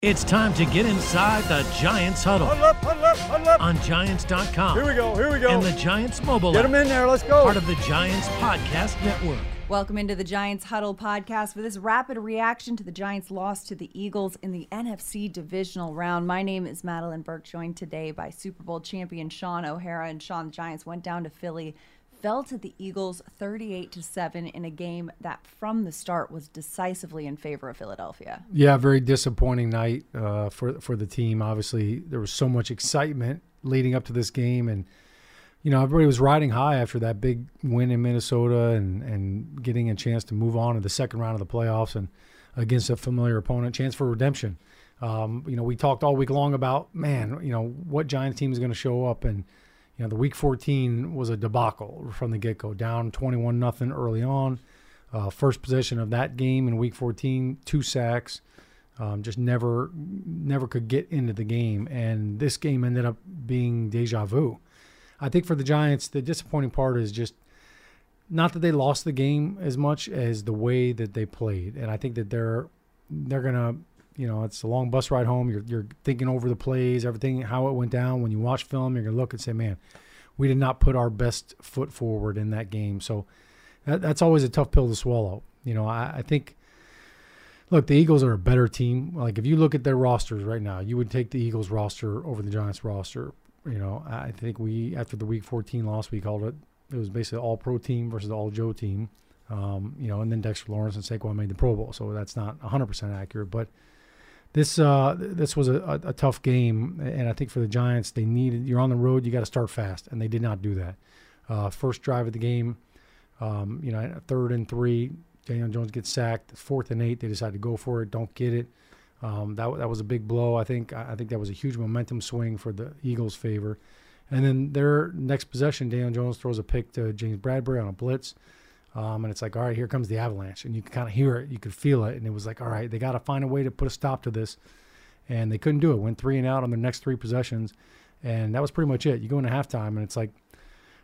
It's time to get inside the Giants huddle Huddle up, huddle up, huddle up. on Giants.com. Here we go, here we go. And the Giants mobile Get them in there, let's go. part of the Giants podcast network. Welcome into the Giants Huddle podcast for this rapid reaction to the Giants' loss to the Eagles in the NFC divisional round. My name is Madelyn Burke, joined today by Super Bowl champion Shaun O'Hara. And Shaun, the Giants went down to Philly, fell to the Eagles 38 to 7 in a game that from the start was decisively in favor of Philadelphia. Yeah, very disappointing night uh, for for the team. Obviously, there was so much excitement leading up to this game, and you know everybody was riding high after that big win in Minnesota and and getting a chance to move on to the second round of the playoffs and against a familiar opponent, chance for redemption. Um, you know, we talked all week long about man, you know, what Giants team is going to show up and. You know, the week 14 was a debacle from the get go, down 21 nothing early on. Uh, first possession of that game in week 14, two sacks. Um, just never, never could get into the game, and this game ended up being deja vu. I think for the Giants, the disappointing part is just not that they lost the game as much as the way that they played, and I think that they're they're gonna, you know, it's a long bus ride home. You're you're thinking over the plays, everything, how it went down. When you watch film, you're gonna look and say, man, we did not put our best foot forward in that game. So that, that's always a tough pill to swallow. You know, I, I think. Look, the Eagles are a better team. Like if you look at their rosters right now, you would take the Eagles roster over the Giants roster. You know, I think we after the Week 14 loss, we called it. It was basically all pro team versus all Joe team. Um, you know, and then Dexter Lawrence and Saquon made the Pro Bowl, so that's not 100% accurate. But this uh, this was a, a, tough game, and I think for the Giants, they needed. You're on the road, you got to start fast, and they did not do that. Uh, first drive of the game, um, you know, third and three, Daniel Jones gets sacked. Fourth and eight, they decide to go for it, don't get it. Um, that that was a big blow. I think I think that was a huge momentum swing for the Eagles' favor. And then their next possession, Daniel Jones throws a pick to James Bradberry on a blitz. Um, and it's like, all right, here comes the avalanche. And you can kind of hear it. You could feel it. And it was like, all right, they got to find a way to put a stop to this. And they couldn't do it. Went three and out on their next three possessions. And that was pretty much it. You go into halftime, and it's like,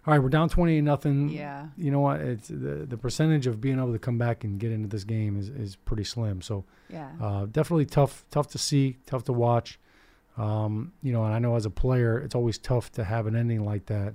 all right, we're down 28 nothing. Yeah. You know what? It's the, the percentage of being able to come back and get into this game is, is pretty slim. So Yeah. uh, definitely tough, tough to see, tough to watch. Um, you know, and I know as a player, it's always tough to have an ending like that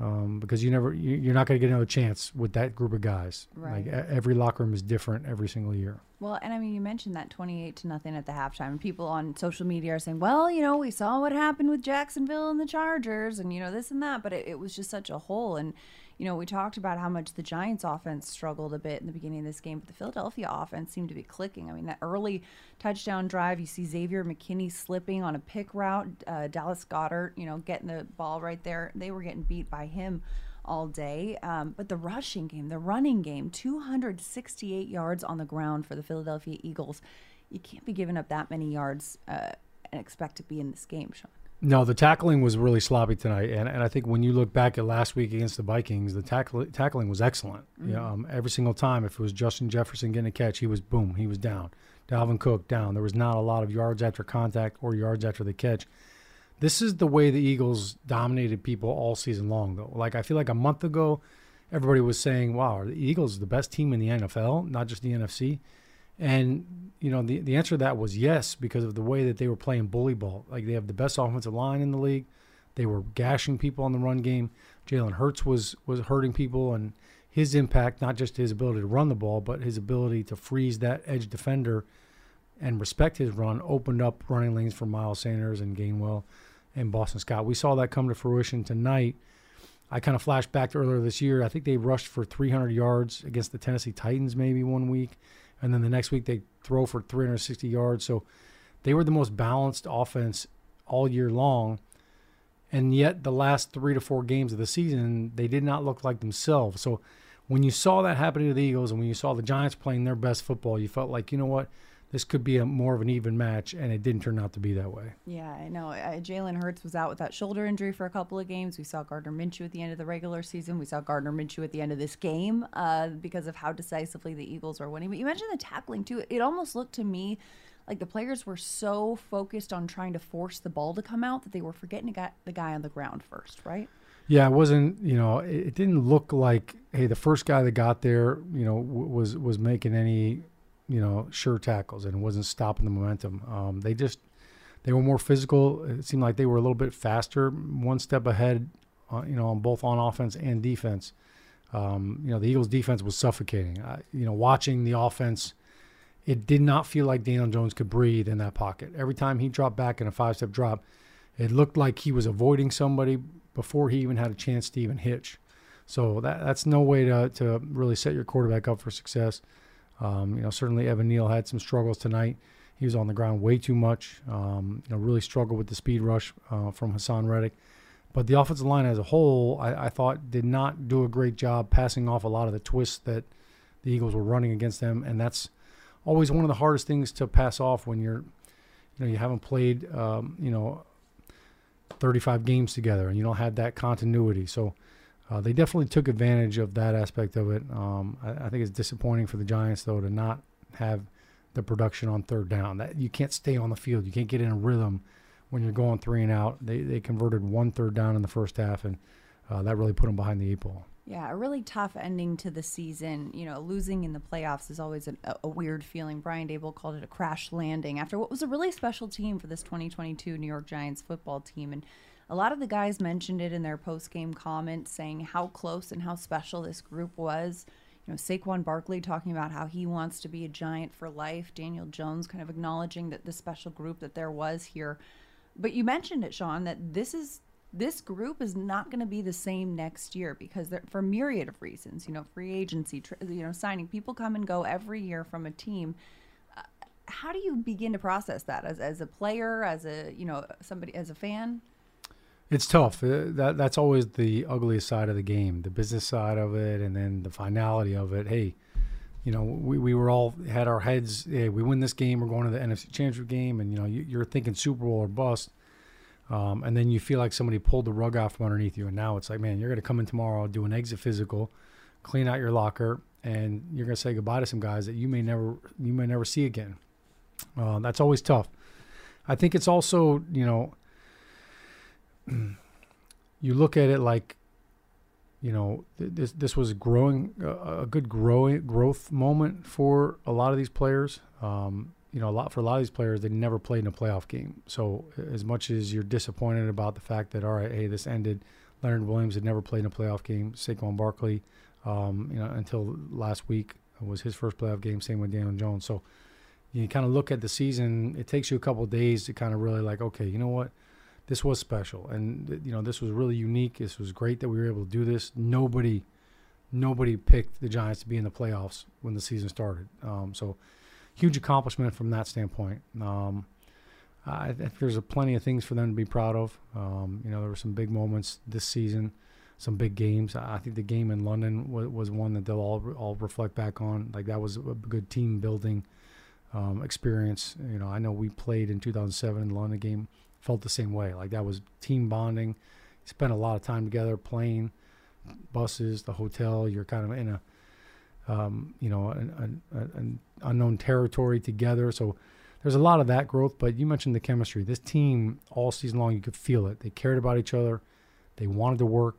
um, because you never, you, you're not going to get another chance with that group of guys. Right. Like every locker room is different every single year. Well, and I mean, you mentioned that 28 to nothing at the halftime, and people on social media are saying, well, you know, we saw what happened with Jacksonville and the Chargers, and, you know, this and that, but it, it was just such a hole. And, you know, we talked about how much the Giants offense struggled a bit in the beginning of this game, but the Philadelphia offense seemed to be clicking. I mean, that early touchdown drive, you see Xavier McKinney slipping on a pick route, uh, Dallas Goedert, you know, getting the ball right there. They were getting beat by him all day. Um, but the rushing game, the running game, 268 yards on the ground for the Philadelphia Eagles. You can't be giving up that many yards uh, and expect to be in this game, Shaun. No, the tackling was really sloppy tonight, and, and I think when you look back at last week against the Vikings, the tackle, tackling was excellent. You know, um, every single time, if it was Justin Jefferson getting a catch, he was boom, he was down. Dalvin Cook down. There was not a lot of yards after contact or yards after the catch. This is the way the Eagles dominated people all season long, though. Like I feel like a month ago, everybody was saying, "Wow, are the Eagles the best team in the NFL, not just the NFC?" And you know, the the answer to that was yes because of the way that they were playing bully ball. Like they have the best offensive line in the league. They were gashing people on the run game. Jalen Hurts was was hurting people, and his impact, not just his ability to run the ball, but his ability to freeze that edge defender and respect his run, opened up running lanes for Miles Sanders and Gainwell and Boston Scott. We saw that come to fruition tonight. I kind of flashed back to earlier this year. I think they rushed for 300 yards against the Tennessee Titans maybe one week, and then the next week they throw for 360 yards. So they were the most balanced offense all year long. And yet, the last three to four games of the season, they did not look like themselves. So, when you saw that happening to the Eagles and when you saw the Giants playing their best football, you felt like, you know what? This could be a more of an even match, and it didn't turn out to be that way. Yeah, I know. Uh, Jalen Hurts was out with that shoulder injury for a couple of games. We saw Gardner Minshew at the end of the regular season. We saw Gardner Minshew at the end of this game uh, because of how decisively the Eagles were winning. But you mentioned the tackling too. It almost looked to me like the players were so focused on trying to force the ball to come out that they were forgetting to get the guy on the ground first, right? Yeah, it wasn't. You know, it, it didn't look like hey, the first guy that got there, you know, w- was was making any you know, sure tackles and it wasn't stopping the momentum. Um, they just they were more physical. It seemed like they were a little bit faster, one step ahead, uh, you know, on both on offense and defense. Um, you know, the Eagles' defense was suffocating. Uh, you know, watching the offense, it did not feel like Daniel Jones could breathe in that pocket. Every time he dropped back in a five-step drop, it looked like he was avoiding somebody before he even had a chance to even hitch. So that that's no way to to really set your quarterback up for success. Um, you know, certainly Evan Neal had some struggles tonight. He was on the ground way too much. Um, you know, really struggled with the speed rush uh, from Haason Reddick. But the offensive line as a whole, I, I, thought, did not do a great job passing off a lot of the twists that the Eagles were running against them, and that's always one of the hardest things to pass off when you're, you know, you haven't played, um, you know, 35 games together and you don't have that continuity. So uh, they definitely took advantage of that aspect of it. Um, I, I, think it's disappointing for the Giants though to not have the production on third down. That you can't stay on the field. You can't get in a rhythm when you're going three and out. They they converted one third down in the first half, and uh, that really put them behind the eight ball. Yeah, a really tough ending to the season. You know, losing in the playoffs is always a, a, weird feeling. Brian Daboll called it a crash landing after what was a really special team for this 2022 New York Giants football team. And a lot of the guys mentioned it in their post game comments, saying how close and how special this group was. You know, Saquon Barkley talking about how he wants to be a giant for life. Daniel Jones kind of acknowledging that the special group that there was here. But you mentioned it, Shaun, that this is this group is not going to be the same next year because for myriad of reasons. You know, free agency, you know, signing people come and go every year from a team. Uh, how do you begin to process that as as a player, as a you know somebody as a fan? It's tough. Uh, that that's always the ugliest side of the game, the business side of it, and then the finality of it. Hey, you know, we, we were all had our heads. Hey, we win this game, we're going to the NFC Championship game, and you know, you, are thinking Super Bowl or bust. Um, and then you feel like somebody pulled the rug out from underneath you, and now it's like, man, you're going to come in tomorrow, do an exit physical, clean out your locker, and you're going to say goodbye to some guys that you may never you may never see again. Uh, that's always tough. I think it's also, you know, you look at it like you know this this was growing a good growing growth moment for a lot of these players. Um, you know a lot for a lot of these players they never played in a playoff game. So as much as you're disappointed about the fact that all right hey this ended Leonard Williams had never played in a playoff game Saquon Barkley um, you know until last week was his first playoff game same with Daniel Jones. So you kind of look at the season it takes you a couple days to kind of really like okay you know what this was special, and you know this was really unique. This was great that we were able to do this. Nobody, nobody picked the Giants to be in the playoffs when the season started. Um, so, huge accomplishment from that standpoint. Um, I think there's a plenty of things for them to be proud of. Um, you know, there were some big moments this season, some big games. I think the game in London was, was one that they'll all all reflect back on. Like that was a good team building um, experience. You know, I know we played in 2007 in the London game felt the same way. Like that was team bonding. Spent a lot of time together, playing, buses, the hotel. You're kind of in a, um, you know, an, an, an, unknown territory together. So there's a lot of that growth. But you mentioned the chemistry. This team all season long, you could feel it. They cared about each other. They wanted to work.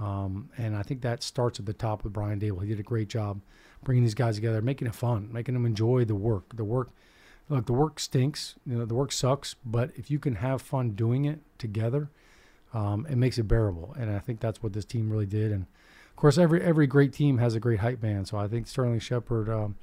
Um, and I think that starts at the top with Brian Daboll. He did a great job bringing these guys together, making it fun, making them enjoy the work. The work look, the work stinks. You know, the work sucks. But if you can have fun doing it together, um, it makes it bearable. And I think that's what this team really did. And of course, every every great team has a great hype man. So I think Sterling Shepard um,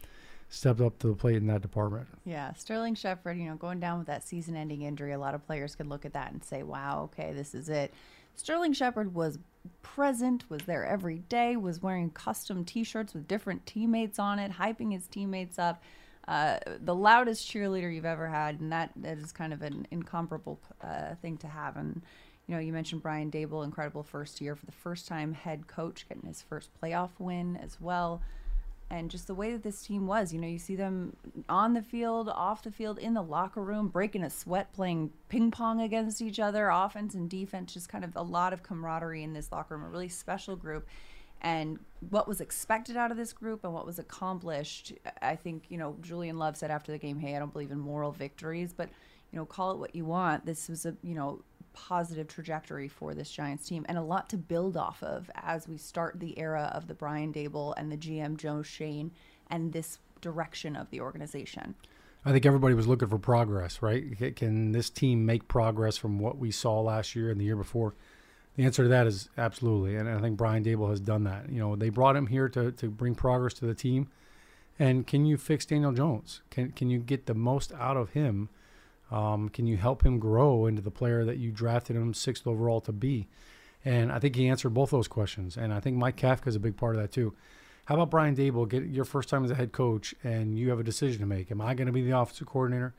stepped up to the plate in that department. Yeah, Sterling Shepard, you know, going down with that season ending injury, a lot of players could look at that and say, wow, okay, this is it. Sterling Shepard was present, was there every day, was wearing custom t shirts with different teammates on it, hyping his teammates up. Uh, the loudest cheerleader you've ever had, and that, that is kind of an incomparable uh, thing to have. And, you know, you mentioned Brian Daboll, incredible first year for the first time head coach, getting his first playoff win as well and just the way that this team was. You know, you see them on the field, off the field, in the locker room, breaking a sweat, playing ping pong against each other, offense and defense, just kind of a lot of camaraderie in this locker room, a really special group. And what was expected out of this group and what was accomplished, I think, you know, Julian Love said after the game, hey, I don't believe in moral victories, but, you know, call it what you want. This was a, you know, positive trajectory for this Giants team and a lot to build off of as we start the era of the Brian Daboll and the GM Joe Schoen and this direction of the organization. I think everybody was looking for progress, right? Can this team make progress from what we saw last year and the year before? The answer to that is absolutely, and I think Brian Daboll has done that. You know, they brought him here to, to bring progress to the team, and can you fix Daniel Jones? Can can you get the most out of him um, can you help him grow into the player that you drafted him sixth overall to be? And I think he answered both those questions. And I think Mike Kafka is a big part of that too. How about Brian Daboll? Get your first time as a head coach, and you have a decision to make. Am I going to be the offensive coordinator,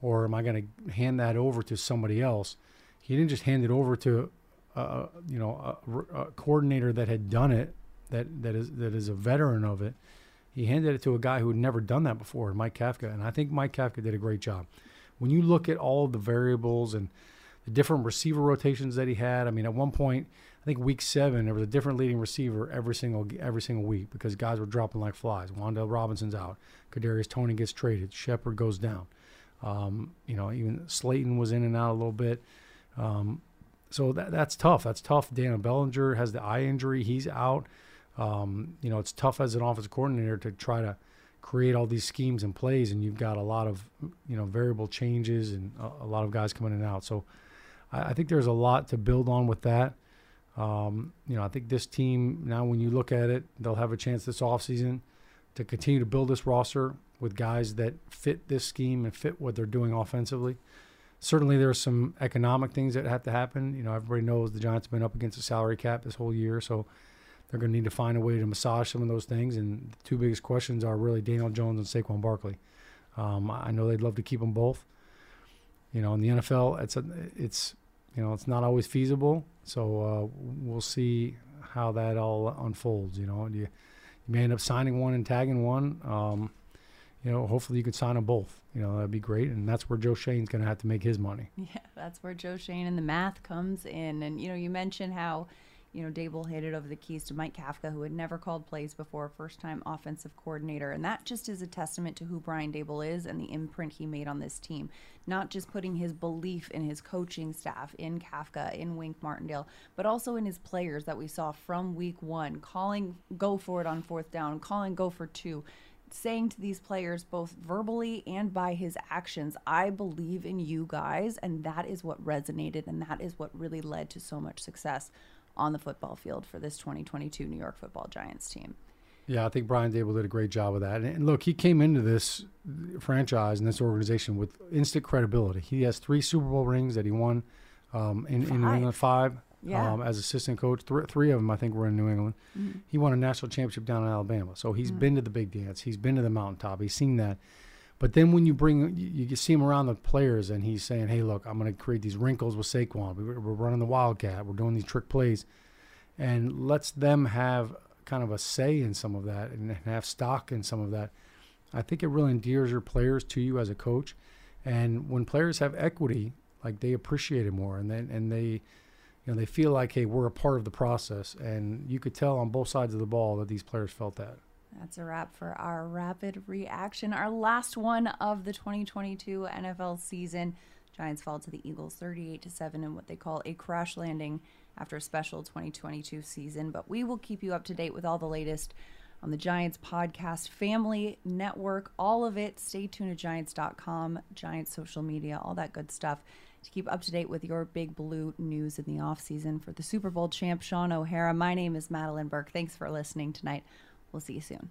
or am I going to hand that over to somebody else? He didn't just hand it over to, you know, a, a coordinator that had done it, that that is that is a veteran of it. He handed it to a guy who had never done that before, Mike Kafka, and I think Mike Kafka did a great job when you look at all the variables and the different receiver rotations that he had, I mean, at one point, I think week seven, there was a different leading receiver every single every single week because guys were dropping like flies. Wan'Dale Robinson's out, Kadarius Toney gets traded, Shepard goes down. Um, you know, even Slayton was in and out a little bit. Um, so that that's tough. That's tough. Daniel Bellinger has the eye injury; he's out. Um, you know, it's tough as an offensive coordinator to try to create all these schemes and plays, and you've got a lot of you know variable changes and a, a lot of guys coming in and out. So I, I, think there's a lot to build on with that. Um, you know, I think this team now, when you look at it, they'll have a chance this offseason to continue to build this roster with guys that fit this scheme and fit what they're doing offensively. Certainly, there are some economic things that have to happen. You know, everybody knows the Giants have been up against the salary cap this whole year, so they're going to need to find a way to massage some of those things. And the two biggest questions are really Daniel Jones and Saquon Barkley. Um, I know they'd love to keep them both. You know, in the NFL, it's a, it's you know it's not always feasible. So uh, we'll see how that all unfolds. You know, you, you may end up signing one and tagging one. Um, you know, hopefully you could sign them both. You know, that'd be great. And that's where Joe Schoen's going to have to make his money. Yeah, that's where Joe Schoen and the math comes in. And, you know, you mentioned how you know, Daboll handed over the keys to Mike Kafka, who had never called plays before, first time offensive coordinator. And that just is a testament to who Brian Daboll is and the imprint he made on this team. Not just putting his belief in his coaching staff, in Kafka, in Wink Martindale, but also in his players that we saw from week one, calling go for it on fourth down, calling go for two saying to these players, both verbally and by his actions, I believe in you guys. And that is what resonated and that is what really led to so much success on the football field for this 2022 New York Football Giants team. Yeah, I think Brian Daboll did a great job of that. And look, he came into this franchise and this organization with instant credibility. He has three Super Bowl rings that he won um, in, in New England, five yeah. um, as assistant coach. Th- three of them, I think, were in New England. Mm-hmm. He won a national championship down in Alabama. So he's mm-hmm. been to the big dance. He's been to the mountaintop. He's seen that. But then when you bring, you, you see him around the players, and he's saying, "Hey, look, I'm going to create these wrinkles with Saquon. We're, we're running the wildcat. We're doing these trick plays." and lets them have kind of a say in some of that and have stock in some of that. I think it really endears your players to you as a coach. And when players have equity, like they appreciate it more and then and they you know they feel like hey we're a part of the process and you could tell on both sides of the ball that these players felt that. That's a wrap for our rapid reaction. Our last one of the 2022 NFL season. Giants fall to the Eagles 38 to 7 in what they call a crash landing after a special 2022 season. But we will keep you up to date with all the latest on the Giants podcast family network, all of it. Stay tuned to giants.com, Giants social media, all that good stuff to keep up to date with your big blue news in the offseason for the Super Bowl champ Shaun O'Hara. My name is Madelyn Burke. Thanks for listening tonight. We'll see you soon.